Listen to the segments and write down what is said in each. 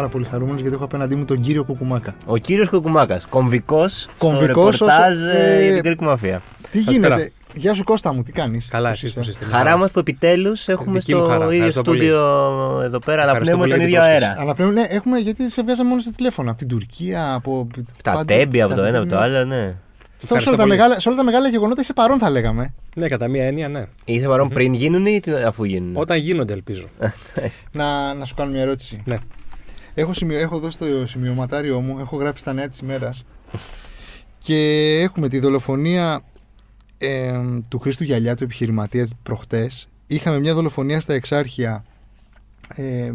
πάρα πολύ χαρούμενος γιατί έχω απέναντί μου τον κύριο Κουκουμάκα. Ο κύριος Κουκουμάκας. Κομβικός. Κομβικός στο ρεπορτάζ όσο- ε, ε, για την Greek Mafia. Τι Καλησπέρα. γίνεται; Γεια σου Κώστα μου, τι κάνεις; Καλά, εσύ πώς είστε. Χαρά μας που επιτέλους έχουμε Δική μου στο χαρά. ίδιο Ευχαριστώ πολύ. στούντιο εδώ πέρα, αλλά Ευχαριστώ πνέουμε πολύ τον για την ίδιο πρόσκληση. αέρα. Αλλά πλέον ναι, έχουμε γιατί σε βγάζαμε μόνο στο τηλέφωνο. Από την Τουρκία, από. Τα πάντα- τέμπη από τα- το ένα από το ναι. άλλο, ναι. Στο- Σε όλα, Ευχαριστώ τα πολύ. μεγάλα, σε όλα τα μεγάλα γεγονότα είσαι παρόν, θα λέγαμε. Ναι, κατά μία έννοια, ναι. Είσαι παρόν πριν γίνουν ή τι- αφού γίνουν. Όταν γίνονται, ελπίζω. Να, να σου κάνω μια ερώτηση. Ναι. Έχω, σημειω, έχω δώσει το σημειωματάριό μου, έχω γράψει τα νέα της ημέρας. Και έχουμε τη δολοφονία ε, του Χρήστου Γιαλιά, του επιχειρηματία, προχτές. Είχαμε μια δολοφονία στα Εξάρχεια. Ε,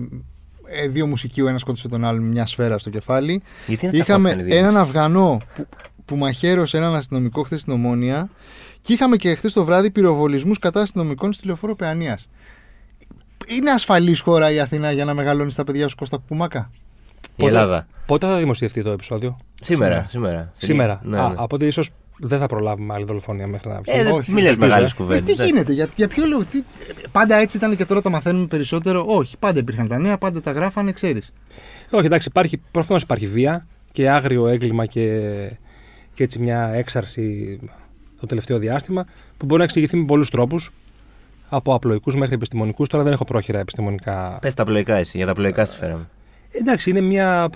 ε, δύο μουσικοί, ο ένας σκότωσε τον άλλον με μια σφαίρα στο κεφάλι. Γιατί να Είχαμε τσακώθηκαν οι δύο. έναν Αφγανό που, που μαχαίρωσε έναν αστυνομικό χθες στην Ομόνια. Και είχαμε και χθες το βράδυ πυροβολισμούς κατά αστυνομικών στη λεωφόρο Παιανίας. Είναι ασφαλής χώρα η Αθήνα για να μεγαλώνεις τα παιδιά σου Κώστα Κουκουμάκα. Η Ελλάδα. Πότε θα δημοσιευτεί το επεισόδιο, Σήμερα, σήμερα. Σήμερα. Ναι, Α, ναι. από ότι ίσως δεν θα προλάβουμε άλλη δολοφονία μέχρι να βγει. Ε, δεν- όχι, Μη λες ελπίζω, μεγάλες ε. Ε, κουβέντε. τι γίνεται, για, για ποιο λόγο. Τι, πάντα έτσι ήταν και τώρα τα μαθαίνουμε περισσότερο. Όχι, πάντα υπήρχαν τα νέα, πάντα τα γράφανε, ξέρεις. Όχι, εντάξει, υπάρχει, προφανώς υπάρχει βία και άγριο έγκλημα και, και έτσι μια έξαρση το τελευταίο διάστημα που μπορεί να εξηγηθεί με πολλούς τρόπους. Από απλοϊκούς μέχρι επιστημονικούς. Τώρα δεν έχω πρόχειρα επιστημονικά. Πες τα πλοϊκά εσύ, για τα πλοϊκά στη φέραμε. Εντάξει, είναι μια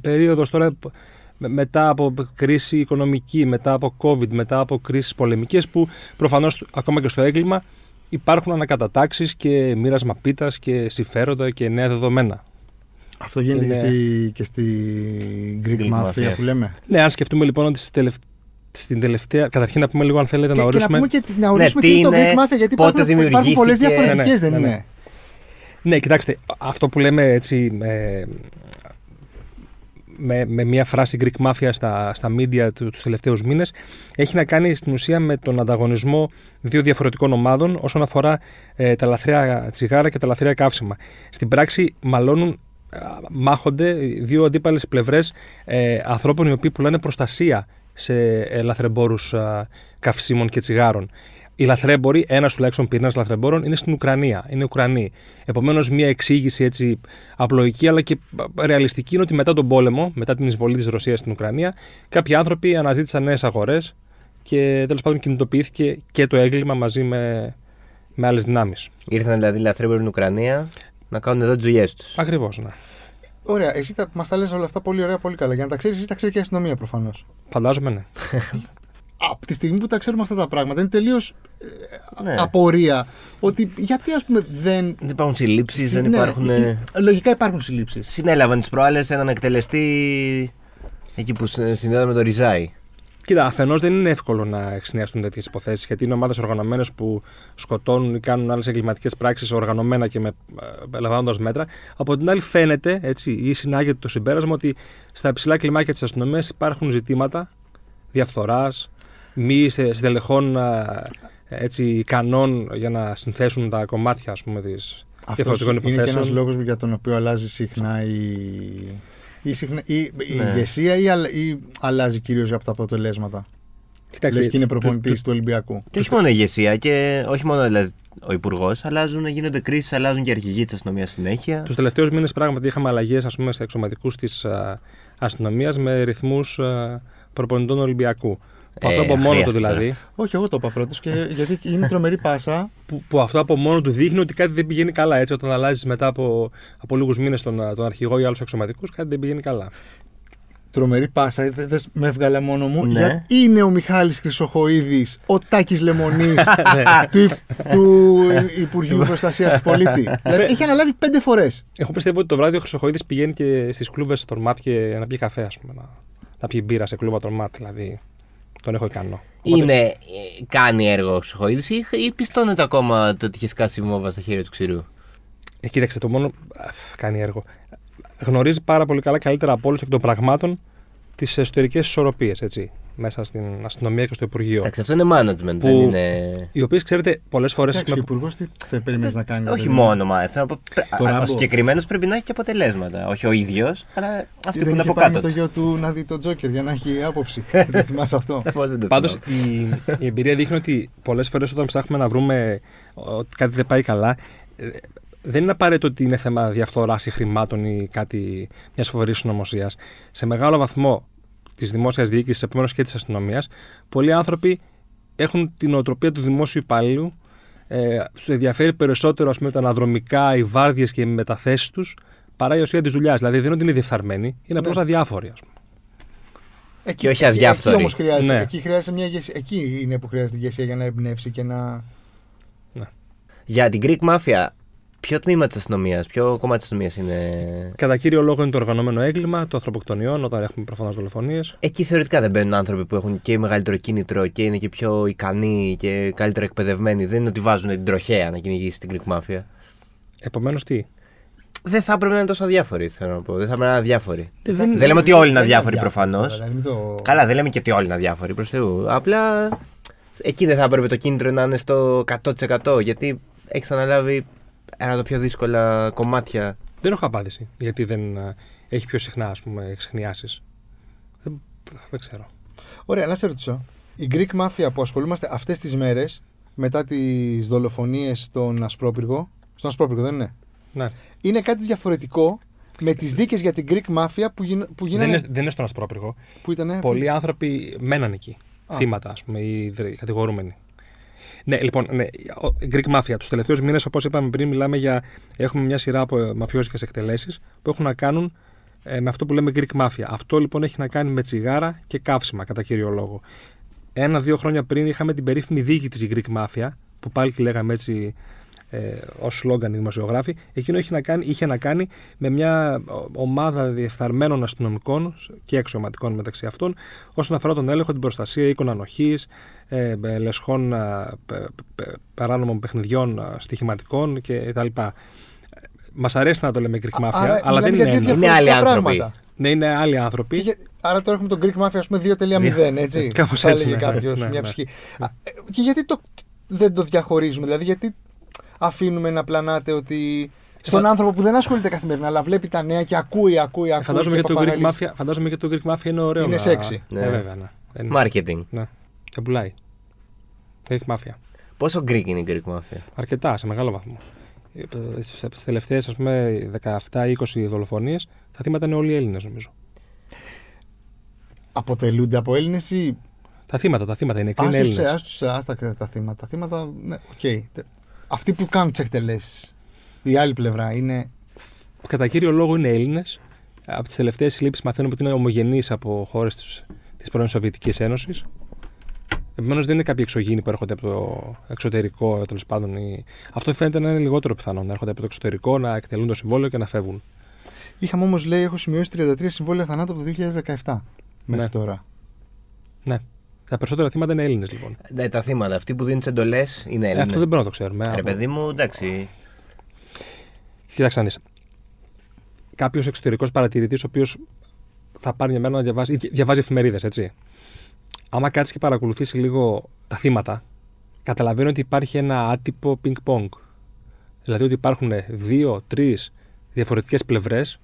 περίοδος τώρα π- με- μετά από κρίση οικονομική, μετά από COVID, μετά από κρίσεις πολεμικές που προφανώς ακόμα και στο έγκλημα υπάρχουν ανακατατάξεις και μοίρασμα πίτας και συμφέροντα και νέα δεδομένα. Αυτό γίνεται Είναι- και, στη, και στη Greek, Greek Mafia Mafia. που λέμε. Ναι, αν σκεφτούμε λοιπόν ότι στη τελευ- στην τελευταία. Καταρχήν να πούμε λίγο αν θέλετε Και, να και να ορίσουμε. πούμε και τι- να ορίσουμε τι τι είναι το είναι, Greek Mafia, γιατί πότε υπάρχουν, υπάρχουν πολλέ δημιουργήθηκε. διαφορετικέ, Ναι, ναι, δεν ναι, ναι. είναι; Ναι, κοιτάξτε, αυτό που λέμε έτσι ε, με, με μια φράση Greek Mafia στα, στα media του, τους τελευταίους μήνες έχει να κάνει στην ουσία με τον ανταγωνισμό δύο διαφορετικών ομάδων όσον αφορά ε, τα λαθρέα τσιγάρα και τα λαθρέα καύσιμα. Στην πράξη μαλώνουν, α, μάχονται δύο αντίπαλες πλευρές ε, ανθρώπων οι οποίοι πουλάνε προστασία σε ε, λαθρεμπόρους α, καυσίμων και τσιγάρων. Οι λαθρέμποροι, ένας τουλάχιστον πυρήνας λαθρεμπόρων, είναι στην Ουκρανία. Είναι Ουκρανοί. Επομένως, μια εξήγηση έτσι απλοϊκή αλλά και ρεαλιστική είναι ότι μετά τον πόλεμο, μετά την εισβολή της Ρωσίας στην Ουκρανία, κάποιοι άνθρωποι αναζήτησαν νέες αγορές και τέλος πάντων κινητοποιήθηκε και το έγκλημα μαζί με, με άλλες δυνάμεις. Ήρθαν δηλαδή λαθρέμποροι στην Ουκρανία να κάνουν εδώ τις δουλειές τους. Ακριβώς, ναι. Ωραία, εσύ μας τα λες όλα αυτά πολύ ωραία, πολύ καλά. Για να τα ξέρεις, εσύ τα ξέρει και η αστυνομία προφανώς. Φαντάζομαι, ναι. Από τη στιγμή που τα ξέρουμε αυτά τα πράγματα, είναι τελείως Ναι. απορία ότι γιατί ας πούμε δεν. Δεν υπάρχουν συλλήψεις, δεν Ναι, υπάρχουν. ε, ε, Λογικά υπάρχουν συλλήψεις. Συνέλαβαν τις προάλλες έναν εκτελεστή εκεί που συ- συνδέονταν με το Ριζάι. Κοίτα, αφενός δεν είναι εύκολο να εξηνιαστούν τέτοιες υποθέσεις γιατί είναι ομάδες οργανωμένες που σκοτώνουν ή κάνουν άλλες εγκληματικές πράξεις οργανωμένα και με, λαμβάνοντας μέτρα. Από την άλλη, φαίνεται έτσι, ή συνάγεται το συμπέρασμα ότι στα υψηλά κλιμάκια της αστυνομίας υπάρχουν ζητήματα διαφθοράς, μη στε- στελεχών α, έτσι, ικανών για να συνθέσουν τα κομμάτια ας πούμε, της Αυτός διαφορετικών είναι και υποθέσεων. ένα λόγος για τον οποίο αλλάζει συχνά η, η, συχνά, η, η Ναι. ηγεσία ή, αλλα- ή αλλάζει κυρίως από τα αποτελέσματα; Κοιτάξτε, Λες και είναι του- προπονητής του- του Ολυμπιακού. Και όχι μόνο η ηγεσία και όχι μόνο δηλαδή, ο υπουργός, αλλάζουν, γίνονται κρίσεις, αλλάζουν και αρχηγοί της αστυνομίας συνέχεια. Τους τελευταίους μήνες πράγματι είχαμε αλλαγές σε εξωματικούς της αστυνομίας με ρυθμούς προπονητών Ολυμπιακού. Που αυτό Ε, από μόνο του χρειάζεται δηλαδή. τώρα. Όχι, εγώ το είπα πρώτος γιατί είναι τρομερή πάσα. Που, που αυτό από μόνο του δείχνει ότι κάτι δεν πηγαίνει καλά. Έτσι, όταν αλλάζεις μετά από, από λίγους μήνες τον, α, τον αρχηγό ή άλλους αξιωματικούς, κάτι δεν πηγαίνει καλά. Τρομερή πάσα, δε, δες, με έβγαλε μόνο μου. Ναι. Γιατί είναι ο Μιχάλης Χρυσοχοίδης, ο Τάκης Λεμονής του, Υ- του Υπουργείου Προστασίας του Πολίτη. δηλαδή έχει αναλάβει πέντε φορές. Εγώ πιστεύω ότι το βράδυ ο Χρυσοχοίδης πηγαίνει και στις κλούβες των ΜΑΤ και να πιει καφέ, ας πούμε. Να, να πιει μπύρα σε κλούβα των ΜΑΤ, δηλαδή. Τον έχω ικανό. Οπότε- Είναι, ε, κάνει έργο ο Χρυσοχοίδη ή, ή πιστώνεται ακόμα το ότι είχε σκάσει η βόμβα στα χέρια του ξηρού; Ε, κοίταξε, το μόνο. α, κάνει έργο. Γνωρίζει πάρα πολύ καλά, καλύτερα από όλους εκ των πραγμάτων, τις εσωτερικές ισορροπίες, έτσι. Μέσα στην αστυνομία και στο Υπουργείο. Εντάξει, αυτό είναι management, Που- δεν είναι. Οι οποίες, ξέρετε, πολλές φορές. Εντάξει, ο Υπουργός τι θα περιμένεις να κάνει. Όχι δηλαδή; μόνο μάλιστα. Ο Ράμπο. συγκεκριμένος πρέπει να έχει και αποτελέσματα. Όχι ο ίδιος, αλλά αυτοί που Δεν είναι είχε από πάει με κάτω. το του. γιο του να δει τον Τζόκερ για να έχει άποψη. Δεν θυμάσαι αυτό. Πώς δεν το Πάντως θυμάμαι. η, η εμπειρία δείχνει ότι πολλές φορές όταν ψάχνουμε να βρούμε ότι κάτι δεν πάει καλά, ε, δεν είναι απαραίτητο ότι είναι θέμα διαφθοράς ή χρημάτων ή κάτι μια φοβερή συνωμοσίας. Σε μεγάλο βαθμό της δημόσιας διοίκησης, επομένως και της αστυνομίας, πολλοί άνθρωποι έχουν την οτροπία του δημόσιου υπάλληλου. Ε, του ενδιαφέρει περισσότερο ας πούμε, τα αναδρομικά, οι βάρδιες και οι μεταθέσεις τους παρά η ουσία της δουλειάς. Δηλαδή δεν είναι ότι είναι διεφθαρμένοι, είναι απλώς Ναι. αδιάφοροι. Ας πούμε. Εκεί, Και όχι εκεί- αδιάφθοροι. Εκεί, όμως χρειάζεται, Ναι. εκεί, χρειάζεται μια ηγεσία. εκεί είναι που χρειάζεται ηγεσία για να εμπνεύσει και να. Για την Greek Mafia, ποιο τμήμα της αστυνομίας, ποιο κομμάτι της αστυνομίας είναι; Κατά κύριο λόγο είναι το οργανωμένο έγκλημα, το ανθρωποκτονιών, όταν έχουμε προφανώς δολοφονίες. Εκεί θεωρητικά δεν μπαίνουν άνθρωποι που έχουν και μεγαλύτερο κίνητρο και είναι και πιο ικανοί και καλύτερα εκπαιδευμένοι. Δεν είναι ότι βάζουν την τροχέα να κυνηγήσει την Greek Mafia. Επομένως, τι; Δεν θα έπρεπε να είναι τόσο αδιάφοροι, θέλω να πω. Δεν θα έπρεπε να είναι αδιάφοροι. δεν- δεν λέμε ότι όλοι είναι δεν αδιάφοροι αδιάφορο, προφανώς. δηλαδή, μην το- Καλά, δεν λέμε και ότι όλοι είναι αδιάφοροι προς Θεού. Απλά εκεί δεν θα έπρεπε το κίνητρο να είναι στο 100% γιατί έχεις αναλάβει ένα από τα πιο δύσκολα κομμάτια. Δεν έχω απάντηση. Γιατί δεν ε, έχει πιο συχνά, ας πούμε, εξχνιάσει. Δεν, δεν ξέρω. Ωραία, να σε ρωτήσω. Η Greek Mafia που ασχολούμαστε αυτές τις μέρες μετά τις δολοφονίες στον Ασπρόπυργο. Στον Ασπρόπυργο, δεν είναι; Ναι. Είναι κάτι διαφορετικό με τις δίκες για την Greek Mafia που, γίν, που Δεν γίνανε. είναι, δεν είναι στον Ασπρόπυργο. Που ήταν. Πολλοί άνθρωποι μέναν εκεί. Α. Θύματα, ας πούμε, ή δρε- κατηγορούμενοι. Ναι, λοιπόν, ναι, ο- Greek Mafia. Τους τελευταίους μήνες, όπως είπαμε πριν, μιλάμε για. Έχουμε μια σειρά από ε, μαφιόζικες εκτελέσεις που έχουν να κάνουν ε, με αυτό που λέμε Greek Mafia. Αυτό λοιπόν έχει να κάνει με τσιγάρα και καύσιμα, κατά κύριο λόγο. Ένα-δύο χρόνια πριν είχαμε την περίφημη δίκη της Greek Mafia, που πάλι τη λέγαμε έτσι ε, ως σλόγκαν οι δημοσιογράφοι. Εκείνο είχε να, κάνει, είχε να κάνει με μια ομάδα διεφθαρμένων αστυνομικών και αξιωματικών μεταξύ αυτών όσον αφορά τον έλεγχο, την προστασία οίκων ανοχής, ε, ε, λεσχών α, πε- πε- παράνομων παιχνιδιών α, στοιχηματικών κτλ. Μας αρέσει να το λέμε Greek Mafia, Άρα, αλλά δεν μιλάμε είναι για δύο ένα. Είναι άλλοι διαφορετικά άνθρωποι. πράγματα. Ναι, είναι άλλοι Και άνθρωποι. για- άρα τώρα έχουμε τον Greek Mafia, ας πούμε 2.0, έτσι. Κάπως θα έτσι, έλεγε ναι, κάποιος, ναι, μια ναι. ψυχή. Α, ε, Και γιατί το, δεν το διαχωρίζουμε, δηλαδή γιατί αφήνουμε να πλανάτε ότι. Στον Φα- άνθρωπο που δεν ασχολείται καθημερινά, αλλά βλέπει τα νέα και ακούει, ακούει, ακούει. Φαντάζομαι και και, το Greek παπαγαλίζει. Mafia, φαντάζομαι και το Greek Mafia είναι ωραίο. Είναι να... σεξι. Ναι, Ναι. βέβαια. Ναι. Είναι- Marketing. Ναι. Και πουλάει. Greek Mafia. Πόσο Greek είναι η Greek Mafia; Αρκετά, σε μεγάλο βαθμό. Στις τελευταίες, ας πούμε, 17-20 δολοφονίες, τα θύματα είναι όλοι Έλληνες, νομίζω. Αποτελούνται από Έλληνες ή. Τα θύματα, τα θύματα είναι, είναι Άστος, Έλληνες. άστος, άστα τα, τα θύματα. Τα θύματα, ναι, οκ. Τε- Αυτοί που κάνουν τις εκτελέσεις. Η άλλη πλευρά είναι. Κατά κύριο λόγο είναι Έλληνες. Από τις τελευταίες συλλήψεις μαθαίνουμε ότι είναι ομογενείς από χώρες τη πρώην Σοβιετικής Ένωσης. Επομένως δεν είναι κάποιοι εξωγήινοι που έρχονται από το εξωτερικό, τέλος πάντων. Ή... Αυτό φαίνεται να είναι λιγότερο πιθανό. Να έρχονται από το εξωτερικό, να εκτελούν το συμβόλαιο και να φεύγουν. Είχαμε όμως, λέει, έχω σημειώσει 33 συμβόλαια θανάτου από το 2017 μέχρι Ναι. τώρα. Ναι. Τα περισσότερα θύματα είναι Έλληνες, λοιπόν. Ναι, τα θύματα, αυτοί που δίνουν τις εντολές είναι Ε, Έλληνες. αυτό δεν μπορούμε να το ξέρουμε. Ρε Από- παιδί μου, εντάξει. Κοίταξε να δεις. Κάποιος εξωτερικός παρατηρητής, ο οποίος θα πάρει μια μέρα να διαβάσει. ή διαβάζει εφημερίδες, έτσι. Άμα κάτσεις και παρακολουθήσει λίγο τα θύματα, καταλαβαίνει ότι υπάρχει ένα άτυπο πινκ-πονγκ. Δηλαδή ότι υπάρχουν δύο-τρει διαφορετικές πλευρές,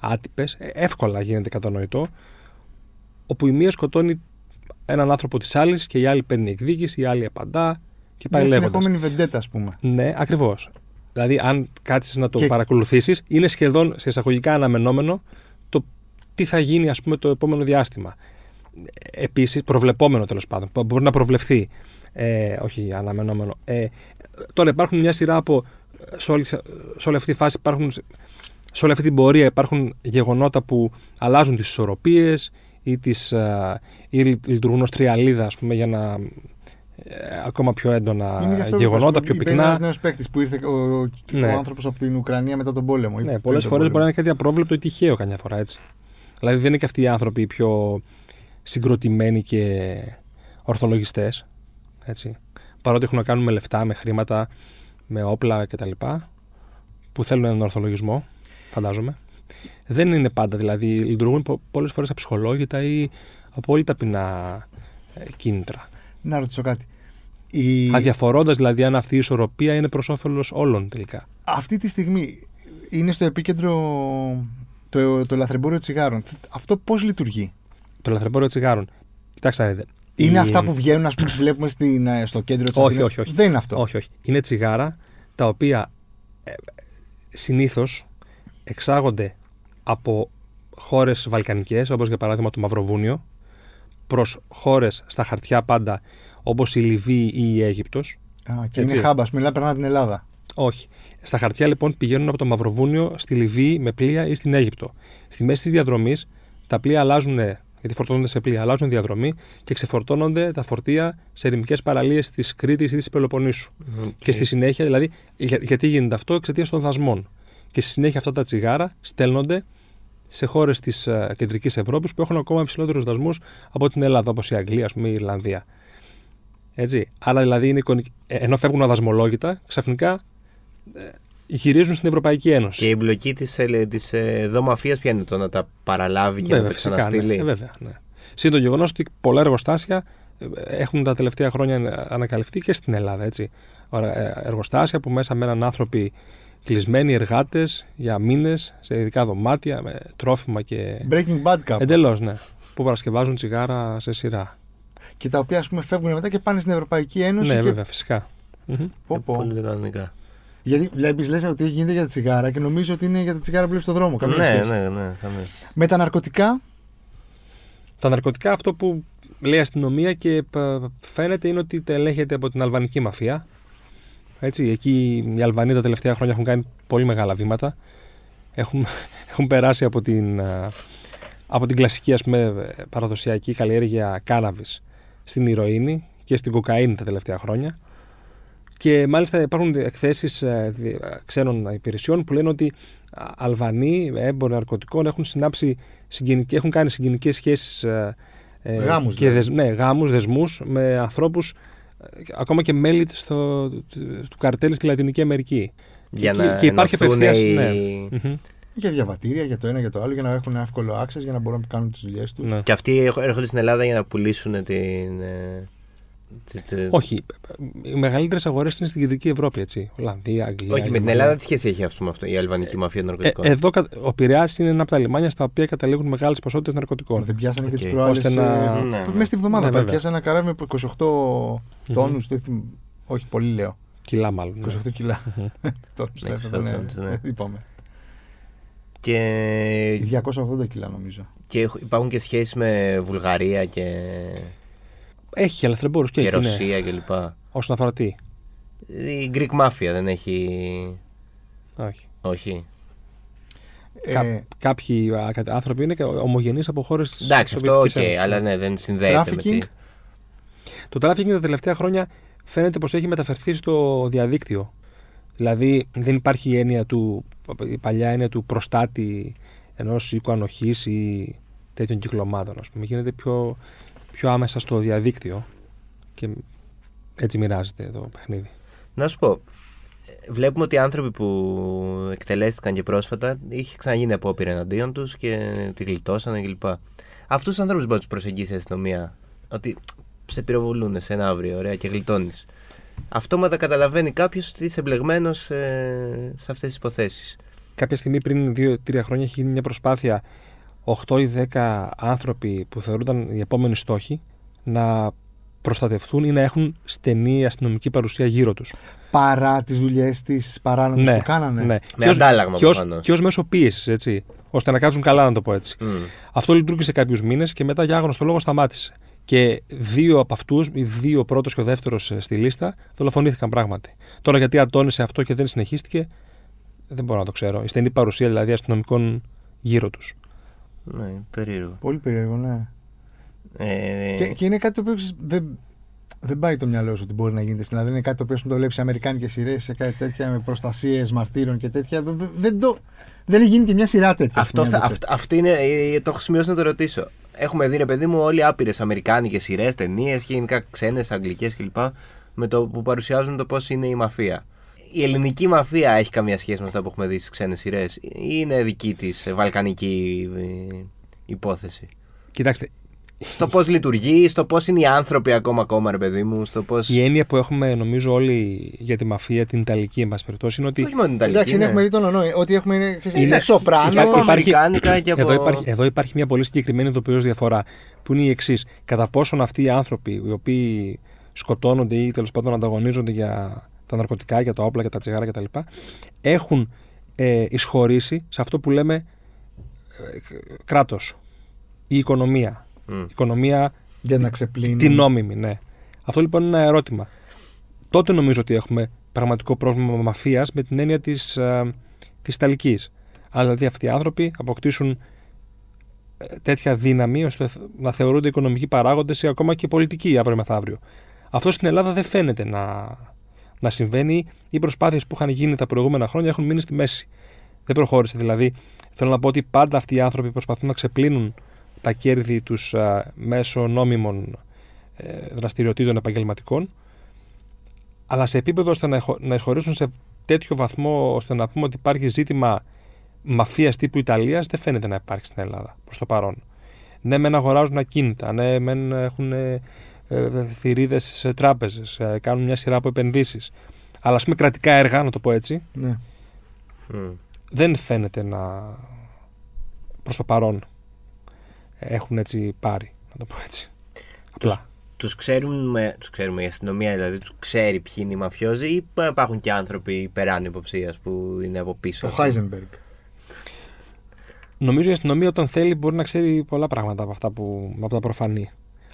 άτυπες, εύκολα γίνεται κατανοητό, όπου η μία σκοτώνει έναν άνθρωπο της άλλης και η άλλη παίρνει εκδίκηση, η άλλη απαντά και πάει Μια λέγοντας. συνεχόμενη βεντέτα, ας πούμε. Ναι, ακριβώς. Δηλαδή, αν κάτσεις να το Και- παρακολουθήσεις, είναι σχεδόν σε εισαγωγικά αναμενόμενο το τι θα γίνει, ας πούμε, το επόμενο διάστημα. Επίσης, προβλεπόμενο τέλος πάντων. που Μπορεί να προβλεφθεί. Ε, όχι αναμενόμενο. Ε, τώρα υπάρχουν μια σειρά από. Σε όλη, σε όλη αυτή τη φάση υπάρχουν. Σε όλη αυτή την πορεία υπάρχουν γεγονότα που αλλάζουν τις ισορροπίες ή, τις, α, ή λειτουργούν ως τριαλίδα ας πούμε, για να ε, ακόμα πιο έντονα Είναι γι' αυτό που γεγονότα, είπες, πιο είπε πυκνά. Ένας νέος παίκτης που ήρθε ο, Ναι. ο άνθρωπος από την Ουκρανία μετά τον πόλεμο. ή Ναι, πριν πολλές τον φορές μπορεί να πόλεμο. είναι κάτι απρόβλεπτο ή τυχαίο καμιά φορά έτσι. Δηλαδή δεν είναι και αυτοί οι άνθρωποι οι πιο συγκροτημένοι και ορθολογιστές. Έτσι. Παρότι έχουν να κάνουν με λεφτά, με χρήματα, με όπλα κτλ. που θέλουν έναν ορθολογισμό, φαντάζομαι. Δεν είναι πάντα, δηλαδή λειτουργούν πολλές φορές αψυχολόγητα ή από πολύ ταπεινά ε, κίνητρα. Να ρωτήσω κάτι. Η... Αδιαφορώντας δηλαδή αν αυτή η ισορροπία είναι προς όφελος όλων τελικά. Αυτή τη στιγμή είναι στο επίκεντρο το, το λαθρεμπόριο τσιγάρων. Αυτό πώς λειτουργεί; Το λαθρεμπόριο τσιγάρων. Κοιτάξτε να δείτε. Είναι Η- αυτά που βγαίνουν, ας πούμε, που βλέπουμε στην, ε, στο κέντρο της Όχι, όχι, όχι. Δεν είναι αυτό. Όχι, όχι. Είναι τσιγάρα τα οποία συνήθως εξάγονται από χώρες βαλκανικές, όπως για παράδειγμα το Μαυροβούνιο, προς χώρες στα χαρτιά πάντα, όπως η Λιβύη ή η Αίγυπτος. Α, και Έτσι. είναι χάμπας, μιλά περνά την Ελλάδα. Όχι. Στα χαρτιά λοιπόν πηγαίνουν από το Μαυροβούνιο στη Λιβύη με πλοία ή στην Αίγυπτο. Στη μέση της διαδρομής τα πλοία αλλάζουν, γιατί φορτώνονται σε πλοία, αλλάζουν διαδρομή και ξεφορτώνονται τα φορτία σε ερημικές παραλίες της Κρήτης ή της Πελοποννήσου. Και στη συνέχεια, δηλαδή, για- γιατί γίνεται αυτό εξαιτίας των δασμών. Και στη συνέχεια αυτά τα τσιγάρα στέλνονται σε χώρες της κεντρικής Ευρώπης που έχουν ακόμα υψηλότερους δασμούς από την Ελλάδα, όπως η Αγγλία, ας πούμε, η Ιρλανδία. Έτσι. Άρα δηλαδή είναι εικονικ- ε, ενώ φεύγουν αδασμολόγητα, ξαφνικά ε, γυρίζουν στην Ευρωπαϊκή Ένωση. Και η εμπλοκή της της, ε, δομαφία ποια είναι το να τα παραλάβει και να τα φυσικά, ξαναστείλει; Ναι, ε, βέβαια, ναι. Συν το γεγονός ότι πολλά εργοστάσια ε, έχουν τα τελευταία χρόνια ανακαλυφθεί και στην Ελλάδα. Έτσι. Ωρα- ε, Εργοστάσια που μέσα μέναν άνθρωποι κλεισμένοι εργάτες για μήνες σε ειδικά δωμάτια με τρόφιμα και. Breaking Bad κάπου. Εντελώς, ναι. Που παρασκευάζουν τσιγάρα σε σειρά. Και τα οποία ας πούμε φεύγουν μετά και πάνε στην Ευρωπαϊκή Ένωση. ναι, και... βέβαια, φυσικά. Μμμ. Πω, Ε, πω. Πολύ κανονικά. Γιατί βλέπεις, λες ότι γίνεται για τα τσιγάρα και νομίζω ότι είναι για τα τσιγάρα που βλέπεις στον δρόμο. Καμία Ναι, σχέση. ναι, ναι. καμία. Με τα ναρκωτικά, Τα ναρκωτικά, αυτό που λέει η αστυνομία και π- φαίνεται είναι ότι τα ελέγχεται από την αλβανική μαφία. Έτσι, εκεί οι Αλβανοί τα τελευταία χρόνια έχουν κάνει πολύ μεγάλα βήματα. Έχουν, έχουν περάσει από την, α, από την κλασική ας πούμε, παραδοσιακή καλλιέργεια κάναβης στην ηρωίνη και στην κοκαίνη τα τελευταία χρόνια. Και μάλιστα υπάρχουν εκθέσεις ε, δι- ε, ξένων υπηρεσιών που λένε ότι α, Αλβανοί έμποροι ναρκωτικών έχουν συνάψει συγγενικές, έχουν κάνει συγγενικές σχέσεις ε, ε, Γάμους, και δηλαδή. δεσ, ναι, γάμους, δεσμούς με ανθρώπους ε, ακόμα και μέλη στο, του καρτέλ στη Λατινική Αμερική. Για και, να και υπάρχει ενωθούν απευθείας, οι- ναι. Μμμ. για διαβατήρια, για το ένα για το άλλο, για να έχουν εύκολο access, για να μπορούν να κάνουν τις δουλειές τους. Ναι. Και αυτοί έχ- έρχονται στην Ελλάδα για να πουλήσουν την. Ε, τη- τη- Όχι, οι μεγαλύτερες αγορές είναι στην κεντρική Ευρώπη, έτσι. Ολλανδία, Αγγλία. Όχι, με την Γερμανία. Ελλάδα τι σχέση έχει αυτό με αυτό η αλβανική μαφία των Ε, ναρκωτικών; εδώ κα- ο Πειραιάς είναι ένα από τα λιμάνια στα οποία καταλήγουν μεγάλες ποσότητες ναρκωτικών. Δεν πιάσανε και Οκ. τι προάλλες. Ώστε να- Ναι, Μέσα στη βδομάδα Ναι, πάλι βέβαια. πιάσανε ένα καράβι με 28 τόνους. Όχι, πολύ λέω. Κιλά, μάλλον. ναι. 28 κιλά. Τόνους Ναι, θα 28 έπρεπε, τόνους, ναι. ναι. Είπαμε. Και, 280 κιλά νομίζω. και έχ- υπάρχουν και σχέσεις με Βουλγαρία και, Έχει και ελευθερμπόρου και, και εκεί, ναι. Ρωσία κλπ. Όσον αφορά τι; Η Greek Mafia δεν έχει. Όχι. Όχι. Κα- Ε, Κάποιοι α, κα- άνθρωποι είναι ομογενείς από χώρες της Εντάξει, αυτό οκ, αλλά ναι, δεν συνδέεται με Trafficking. τη. Το trafficking τα τελευταία χρόνια φαίνεται πως έχει μεταφερθεί στο διαδίκτυο. Δηλαδή δεν υπάρχει η έννοια του, η παλιά έννοια του προστάτη ενός οίκου ανοχής ή τέτοιων κυκλωμάτων. Ας πούμε. Γίνεται πιο, πιο άμεσα στο διαδίκτυο και έτσι μοιράζεται το παιχνίδι. Να σου πω, ε, βλέπουμε ότι οι άνθρωποι που εκτελέστηκαν και πρόσφατα είχε ξαναγίνει απόπειρα εναντίον τους και τη γλιτώσανε κλπ. Αυτούς τους ανθρώπους μπορεί να τους προσεγγίσεις η αστυνομία. Ότι σε πυροβολούν σε ένα αύριο, ωραία, και γλιτώνεις. Αυτόματα καταλαβαίνει κάποιος ότι είσαι εμπλεγμένος σε αυτές τις υποθέσεις. Κάποια στιγμή πριν 2-3 χρόνια έχει γίνει μια προσπάθεια 8 ή 10 άνθρωποι που θεωρούνταν οι επόμενοι στόχοι να προστατευτούν ή να έχουν στενή αστυνομική παρουσία γύρω τους. παρά τις δουλειές της παράνομε Ναι, που κάνανε. ναι. Με Και ως- αντάλλαγμα και ως, προφανώς. και ως μέσω πίεσης, έτσι. Ώστε να κάτσουν καλά, να το πω έτσι. Μμ. Αυτό λειτουργήσε κάποιους μήνες και μετά για άγνωστο λόγο σταμάτησε. Και δύο από αυτούς, οι δύο πρώτος και ο δεύτερος στη λίστα, δολοφονήθηκαν πράγματι. Τώρα γιατί ατόνισε αυτό και δεν συνεχίστηκε, δεν μπορώ να το ξέρω. Η στενή παρουσία δηλαδή αστυνομικών γύρω τους. Ναι, περίεργο. Πολύ περίεργο, ναι. Ε, Και, και είναι κάτι το οποίο ξέρεις, δεν, δεν πάει το μυαλό σου ότι μπορεί να γίνεται στην Ελλάδα. Είναι κάτι το οποίο σου το βλέπεις σε Αμερικάνικες σειρές, σε κάτι τέτοια με προστασίες μαρτύρων και τέτοια. Δεν, δεν, το, δεν έχει γίνει και μια σειρά τέτοια. Αυτός, στην θα, Ελλάδα, αυτό, αυτό είναι, ε, το έχω σημειώσει να το ρωτήσω. Έχουμε δει, ρε παιδί μου, όλοι άπειρες αμερικάνικες σειρές, ταινίες και γενικά ξένες, αγγλικές κλπ. με το που παρουσιάζουν το πώς είναι η μαφία. Η ελληνική μαφία έχει καμία σχέση με αυτά που έχουμε δει στις ξένες σειρές, ή είναι δική της βαλκανική ε, υπόθεση; Κοιτάξτε, Στο πώς λειτουργεί, στο πώς είναι οι άνθρωποι ακόμα, ακόμα, ρε παιδί μου, στο πώ. η έννοια που έχουμε νομίζω όλοι για τη μαφία, την Ιταλική, εν πάση περιπτώσει, είναι ότι Όχι μόνο την Ιταλική. Εντάξει, ναι. έχουμε δει τον ονό. Ότι έχουμε είναι, ξέρεις, Είναι- είναι σοπράνο. Και από υπάρχει- αμερικάνικα και από. Εδώ υπάρχει, εδώ υπάρχει μια πολύ συγκεκριμένη ειδοποιώ διαφορά που είναι η εξής. Κατά πόσον αυτοί οι άνθρωποι οι οποίοι σκοτώνονται ή τέλος πάντων ανταγωνίζονται για τα ναρκωτικά, για τα όπλα, για τα τσιγάρα κτλ. έχουν ε, εισχωρήσει σε αυτό που λέμε ε, κράτος. Η οικονομία. Μμ. Η οικονομία Για να ξεπλύνει. την νόμιμη, ναι. Αυτό λοιπόν είναι ένα ερώτημα. Τότε νομίζω ότι έχουμε πραγματικό πρόβλημα μαφίας με την έννοια της της Ιταλικής. Αλλά δηλαδή αυτοί οι άνθρωποι αποκτήσουν ε, τέτοια δύναμη ώστε να θεωρούνται οικονομικοί παράγοντες ή ακόμα και πολιτικοί αύριο μεθαύριο. Αυτό στην Ελλάδα δεν φαίνεται να, να συμβαίνει. Οι προσπάθειες που είχαν γίνει τα προηγούμενα χρόνια έχουν μείνει στη μέση. Δεν προχώρησε. Δηλαδή, θέλω να πω ότι πάντα αυτοί οι άνθρωποι προσπαθούν να ξεπλύνουν τα κέρδη τους μέσω νόμιμων ε, δραστηριοτήτων επαγγελματικών, αλλά σε επίπεδο ώστε να, εχω- να εισχωρήσουν σε τέτοιο βαθμό ώστε να πούμε ότι υπάρχει ζήτημα μαφίας τύπου Ιταλίας δεν φαίνεται να υπάρχει στην Ελλάδα προς το παρόν. Ναι, μεν αγοράζουν ακίνητα, ναι, μεν έχουν ε, ε, θηρίδες σε τράπεζες, ε, κάνουν μια σειρά από επενδύσεις. Αλλά ας πούμε κρατικά έργα, να το πω έτσι, Ναι. Μμ. δεν φαίνεται να προς το παρόν έχουν έτσι πάρει, να το πω έτσι. Απλά. Τους ξέρουμε, τους ξέρουμε η αστυνομία, δηλαδή τους ξέρει ποιοι είναι οι μαφιόζοι ή υπάρχουν και άνθρωποι υπεράνω υποψίας που είναι από πίσω; Ο Χάιζενμπεργκ. Νομίζω η αστυνομία όταν θέλει μπορεί να ξέρει πολλά πράγματα από αυτά που, από τα προφανή.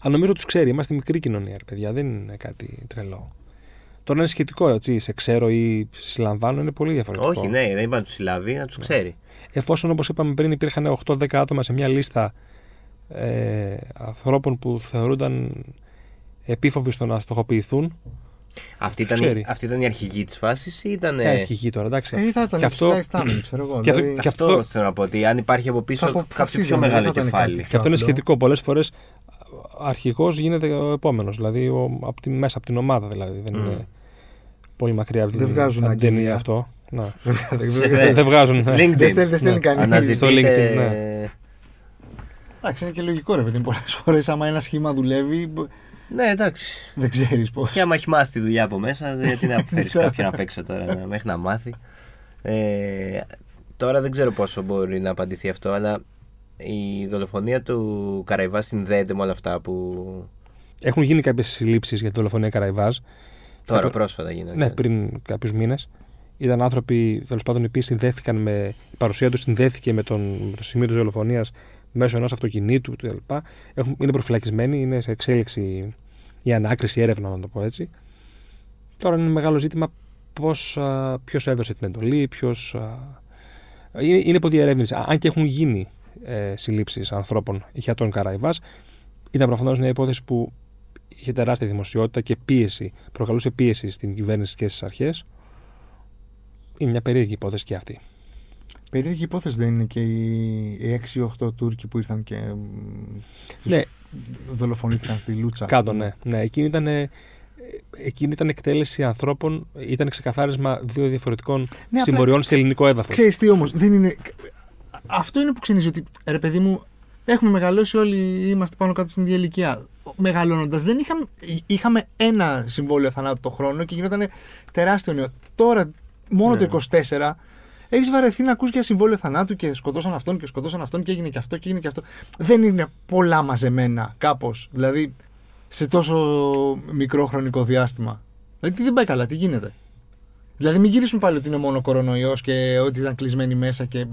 Αλλά νομίζω τους ξέρει. Είμαστε μικρή κοινωνία, ρε παιδιά. Δεν είναι κάτι τρελό. Τώρα είναι σχετικό, έτσι. Σε ξέρω ή συλλαμβάνω είναι πολύ διαφορετικό. Όχι, ναι, δεν είπα να τους συλλάβει, να Ναι. τους ξέρει. Εφόσον, όπως είπαμε πριν, υπήρχαν 8-10 άτομα σε μια λίστα ε, ανθρώπων που θεωρούνταν επίφοβοι στο να στοχοποιηθούν. Αυτή ήταν, ξέρει. η, αυτή ήταν η αρχηγή της φάσης ή ήταν... Ε, έχει γη τώρα, εντάξει. Ε, θα ήταν και αυτό, ψηλά ειστάμενη, ξέρω εγώ. και αυτό- δηλαδή, και αυτό, αυτό- θέλω να πω, ότι αν υπάρχει από Θα πίσω κάποιο αποφασίζαμε, πιο δεν μεγάλο θα ήταν κεφάλι. κάτι. και αυτό είναι Καλό. σχετικό. Πολλές φορές αρχηγός γίνεται ο επόμενος. Δηλαδή ο, απ τη, μέσα από την ομάδα. Δηλαδή. Δεν Μμ. είναι πολύ μακριά από την, Δεν βγάζουν από την ταινία αγγελία. αυτό. Να. Ναι. δεν βγάζουν. ναι. LinkedIn. Δεν στέλνει- δεν στέλνει Ναι. κανείς. Αναζητείτε... Στο LinkedIn, ναι. Εντάξει, είναι και λογικό ρε παιδί. Πολλές φορές, άμα ένα σχήμα δουλεύει, μπο- Ναι, εντάξει. δεν ξέρεις πώς. Και άμα έχει μάθει τη δουλειά από μέσα, γιατί να φέρει κάποιον απ' έξω τώρα να- μέχρι να μάθει. Ε, τώρα δεν ξέρω πόσο μπορεί να απαντηθεί αυτό, αλλά η δολοφονία του Καραϊβάς συνδέεται με όλα αυτά που Έχουν γίνει κάποιες συλλήψεις για τη δολοφονία Καραϊβάζ. τώρα το- πρόσφατα γίνονται. Ναι, πριν κάποιους μήνες. Ήταν άνθρωποι, τέλος πάντων, οι οποίοι συνδέθηκαν με. Η παρουσία τους συνδέθηκε με, τον, με το σημείο της δολοφονίας μέσω ενός αυτοκινήτου κτλ. Έχουν- Είναι προφυλακισμένοι, είναι σε εξέλιξη η ανάκριση, η έρευνα, να το πω έτσι. Τώρα είναι μεγάλο ζήτημα ποιος έδωσε την εντολή, ποιος. Είναι, είναι υπό διερεύνηση. Αν και έχουν γίνει ε, συλλήψεις ανθρώπων για τον Καραϊβάς, ήταν προφανώς μια υπόθεση που είχε τεράστια δημοσιότητα και πίεση, προκαλούσε πίεση στην κυβέρνηση και στις αρχές. Είναι μια περίεργη υπόθεση και αυτή. Περίεργη υπόθεση δεν είναι και οι, οι 6-8 Τούρκοι που ήρθαν και μ, τους Ναι, δολοφονήθηκαν στη Λούτσα. κάτω, ναι. ναι εκείνη, ήταν, ε, εκείνη ήταν εκτέλεση ανθρώπων, ήταν ξεκαθάρισμα δύο διαφορετικών Ναι, απλά συμμοριών σε ελληνικό έδαφος. Ξέρεις τι όμως, δεν είναι... Αυτό είναι που ξενίζει ότι, ρε παιδί μου, έχουμε μεγαλώσει όλοι, είμαστε πάνω κάτω στην ίδια ηλικία. Μεγαλώνοντας, δεν είχαμε, είχαμε ένα συμβόλαιο θανάτου το χρόνο και γινόταν τεράστιο νέο. Τώρα, μόνο Ναι. το 24, έχεις βαρεθεί να ακούς για συμβόλαιο θανάτου και σκοτώσαν αυτόν και σκοτώσαν αυτόν και έγινε και αυτό και έγινε και αυτό. Δεν είναι πολλά μαζεμένα κάπως. Δηλαδή, σε τόσο μικρό χρονικό διάστημα. Δηλαδή, τι δεν πάει καλά, τι γίνεται; Δηλαδή, μην γυρίσουμε πάλι ότι είναι μόνο κορονοϊός και ότι ήταν κλεισμένοι μέσα και.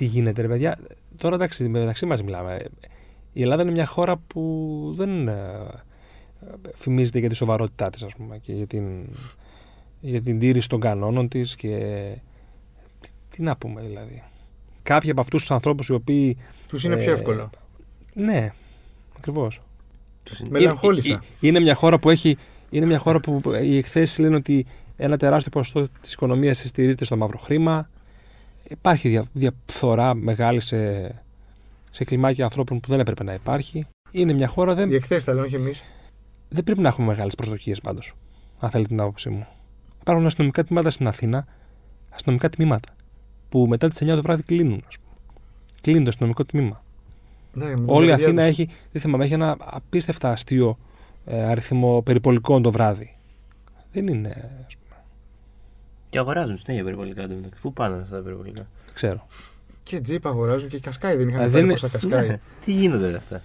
Τι γίνεται, ρε παιδιά. Τώρα εντάξει, μεταξύ μας μιλάμε. Η Ελλάδα είναι μια χώρα που δεν ε, φημίζεται για τη σοβαρότητά της, ας πούμε, και για την, για την τήρηση των κανόνων της και τι, τι να πούμε δηλαδή. Κάποιοι από αυτούς τους ανθρώπους οι οποίοι... Τους είναι πιο Ε, εύκολο. Ναι, ακριβώς. Τους- Μελαγχόλησα. Ε, ε, Είναι μια χώρα που έχει... Είναι μια χώρα που οι εκθέσεις λένε ότι ένα τεράστιο ποσοστό της οικονομίας στηρίζεται στο μαύρο χρήμα. Υπάρχει δια, διαφθορά μεγάλη σε, σε κλιμάκια ανθρώπων που δεν έπρεπε να υπάρχει. Είναι μια χώρα, δεν, Οι εκθέσει τα λέμε όχι εμείς. δεν πρέπει να έχουμε μεγάλες προσδοκίες πάντως. Αν θέλετε την άποψή μου. Υπάρχουν αστυνομικά τμήματα στην Αθήνα, αστυνομικά τμήματα, που μετά τις 9 το βράδυ κλείνουν. Ας πούμε. Κλείνει το αστυνομικό τμήμα. Ναι, Όλη η Αθήνα έχει, δεν θυμάμαι, έχει ένα απίστευτα αστείο ε, αριθμό περιπολικών το βράδυ. Δεν είναι. Ας πούμε, Και αγοράζουν συνέχεια περιπολικά εντωμεταξύ. Πού πάνε αυτά τα περιπολικά. δεν ξέρω. Και τζιπ αγοράζουν και κασκάι. Δεν Α, είχαν δεν φέρει είναι- πόσα κασκάι. Ναι. Τι γίνονται αυτά;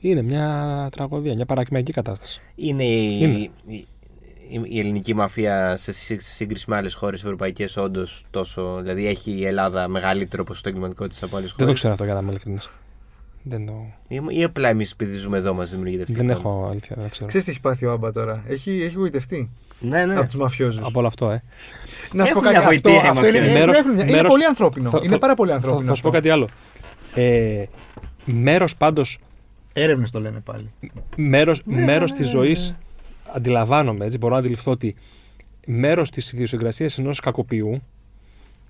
Είναι μια τραγωδία, μια παρακμιακή κατάσταση. Είναι η, Είναι. η- η, η ελληνική μαφία σε σύ- σε σύγκριση με άλλες χώρες ευρωπαϊκές όντως τόσο. Δηλαδή έχει η Ελλάδα μεγαλύτερο ποσοστό εγκληματικότητας από άλλες Δεν χώρες; το ξέρω αυτό για να είμαι ειλικρινής. Δεν, το... Ή, ή απλά εμείς επειδή ζούμε εδώ μα δημιουργείται αυτή η δεν εικόνα. έχω αλήθεια, δεν το ξέρω. Ξέρεις τι έχει πάθει ο Άμπα τώρα; Έχει, έχει γοητευτεί Ναι, ναι. από τους μαφιόζους. Από όλο αυτό, ε. Να σου πω Έχουν κάτι. μια Αυτό, γοητεία οι αυτό είναι, μαφιόζοι. έχουν- Μέρος- έχουν μια- είναι μέρος- πολύ ανθρώπινο. Θα- είναι θα- πάρα πολύ Θα, ανθρώπινο. θα σου πω κάτι άλλο. Ε, μέρος πάντως, Έρευνες το λένε πάλι. μέρος, Ναι, μέρος ναι, της ναι, ζωής αντιλαμβάνομαι, έτσι, μπορώ να αντιληφθώ ότι μέρος της ιδιοσυγκρασίας ενός κακοποιού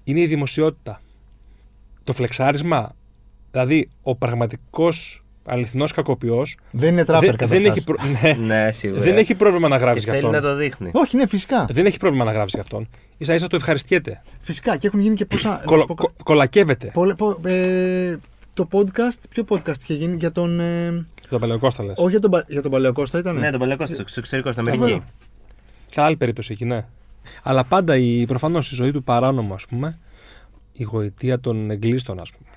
είναι η δημοσιότητα. Το φλεξάρισμα, δηλαδή ο πραγματικός αληθινός κακοποιός Δεν είναι τράπερ δεν, δεν, καταρχάς. έχει προ- ναι, Ναι, σίγουρα. δεν έχει πρόβλημα να και γράψει για θέλει αυτόν. να το δείχνει. Όχι, ναι, φυσικά. Δεν έχει πρόβλημα να γράψει για αυτόν. σα ίσα το ευχαριστιέται. Φυσικά και έχουν γίνει και πόσα. να σου Κολο- πω κο- κολακεύεται. Πολλε- πο- ε, το podcast, ποιο podcast είχε γίνει για τον. Ε, Το Παλαιοκώστα λες. όχι για τον, Πα- για τον Παλαιοκώστα, ήταν. Ναι, τον Παλαιακό στο στο εξωτερικό, στην Φοβερό. Αμερική. Καλά, άλλη περίπτωση εκεί, ναι. Αλλά πάντα η, προφανώς η ζωή του παράνομου, ας πούμε, η γοητεία των εγκλήστων, ας πούμε,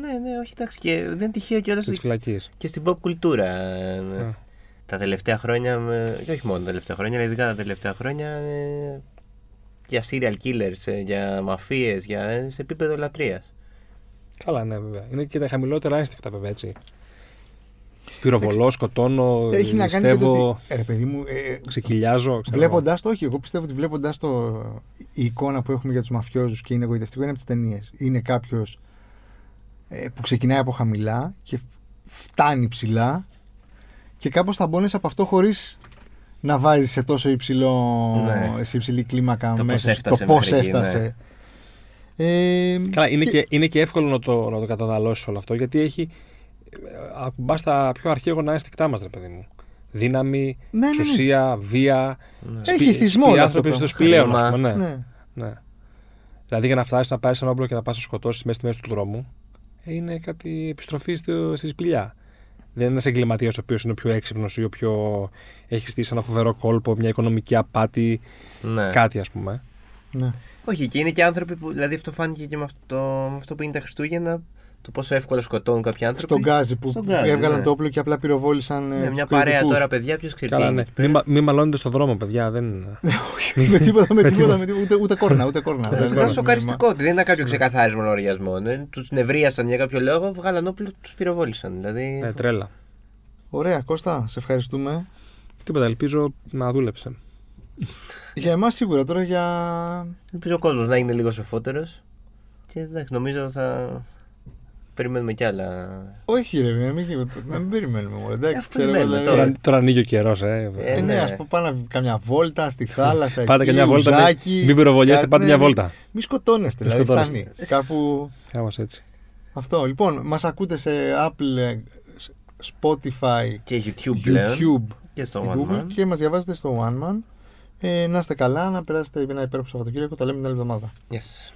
Ναι, ναι, όχι, εντάξει. Και δεν είναι τυχαίο κιόλας της φυλακής. και στην pop κουλτούρα. ε, Ναι. Τα τελευταία χρόνια, με- και όχι μόνο τα τελευταία χρόνια, αλλά ειδικά τα τελευταία χρόνια, ε, για serial killers, ε, για μαφίες, για, ε, σε επίπεδο λατρείας. Καλά, ναι, βέβαια. Είναι και τα χαμηλότερα ένστικτα, βέβαια, έτσι. Πυροβολώ, σκοτώνω, Έχει να κάνει και το ληστεύω, ότι. Ε, ρε παιδί μου, ε, ξεκυλιάζω. ξέρω Βλέποντα το, όχι, εγώ πιστεύω ότι βλέποντα το. Η εικόνα που έχουμε για τους μαφιόζους και είναι εγωιτευτικό είναι από τις ταινίες. Είναι κάποιος ε, που ξεκινάει από χαμηλά και φτάνει ψηλά και κάπως θα μπώνες από αυτό χωρίς να βάζεις σε τόσο υψηλό, Ναι. σε υψηλή κλίμακα Το μέσα πώς σου, έφτασε το πώς μέχρι εκεί, έφτασε. Ε, Καλά, είναι και, είναι και εύκολο να το, να το καταναλώσεις όλο αυτό γιατί έχει. ε, ακουμπάς στα πιο αρχαίγωνα ένστικτά μας, ρε παιδί μου. Δύναμη, ναι, ναι, ναι. εξουσία, βία. Ναι. Έχει θυσμό Οι όλο άνθρωποι αυτό στο το σπηλαίον, Χρήμα. ας πούμε. Ναι. Ναι. ναι. Δηλαδή για να φτάσεις να πάρεις ένα όπλο και να πας να σκοτώσεις μέσα στη μέση του δρόμου, ε, είναι κάτι επιστροφή στο- στη σπηλιά. Δεν είναι ένας εγκληματίας ο οποίος είναι ο πιο έξυπνος ή ο πιο. έχει στήσει ένα φοβερό κόλπο, μια οικονομική απάτη, Ναι. κάτι ας πούμε. Ναι. Όχι, και είναι και άνθρωποι που. Δηλαδή αυτό φάνηκε και με αυτό, με αυτό που είναι τα Χριστούγεννα. Το πόσο εύκολα σκοτώνουν κάποιοι άνθρωποι. Στον Γκάζι που Στον Γκάζι, έβγαλαν ναι. το όπλο και απλά πυροβόλησαν. ε, Ναι, τους μια παρέα κριτικούς. τώρα, παιδιά, ποιος ξέρει. τι Καλά, είναι ναι. εκεί πέρα. Μην, μα- μην μαλώνετε στον δρόμο, παιδιά. Δεν... με τίποτα, με τίποτα, με τίποτα, ούτε, ούτε κόρνα, ούτε κόρνα. Ε, Δεν Ήταν βάλαμε σοκαριστικό ότι δεν ήταν κάποιο ξεκαθάρισμα λογαριασμό. Τους νευρίασαν για κάποιο λόγο, βγάλαν όπλο, τους πυροβόλησαν. Δηλαδή. ναι, τρέλα. μήνυμα. Ωραία, Κώστα, σε ευχαριστούμε. Τίποτα, ελπίζω να δούλεψε. Για εμάς σίγουρα, τώρα για... Ελπίζω ο κόσμος να είναι λίγο σοφότερος. Και εντάξει, νομίζω θα. Περιμένουμε κι άλλα. Όχι ρε, να μην, να μην περιμένουμε μόνο, εντάξει, Ας ξέρω περιμένουμε δηλαδή. τώρα. Τώρα, τώρα ανοίγει ο καιρός, ε. Ε, Ε, ναι, ναι. ας πούμε πάμε να- καμιά βόλτα στη θάλασσα Πάτε εκεί, καμιά βόλτα, μην- ουζάκι, μην πυροβολιέστε, κάτι- πάτε ναι, μια ναι. βόλτα. Μη σκοτώνεστε, Μη δηλαδή σκοτώνεστε. φτάνει. Κάπου Κάπως έτσι. αυτό. Λοιπόν, μας ακούτε σε Apple, ε, Spotify, Και YouTube πλέον. YouTube Και στο στην One Google Man. και μας διαβάζετε στο One Man. Ε, να είστε καλά, να περάσετε ένα υπέροχο Σαββατοκύριακο. Τα λέμε την άλλη εβδομάδα. Yes.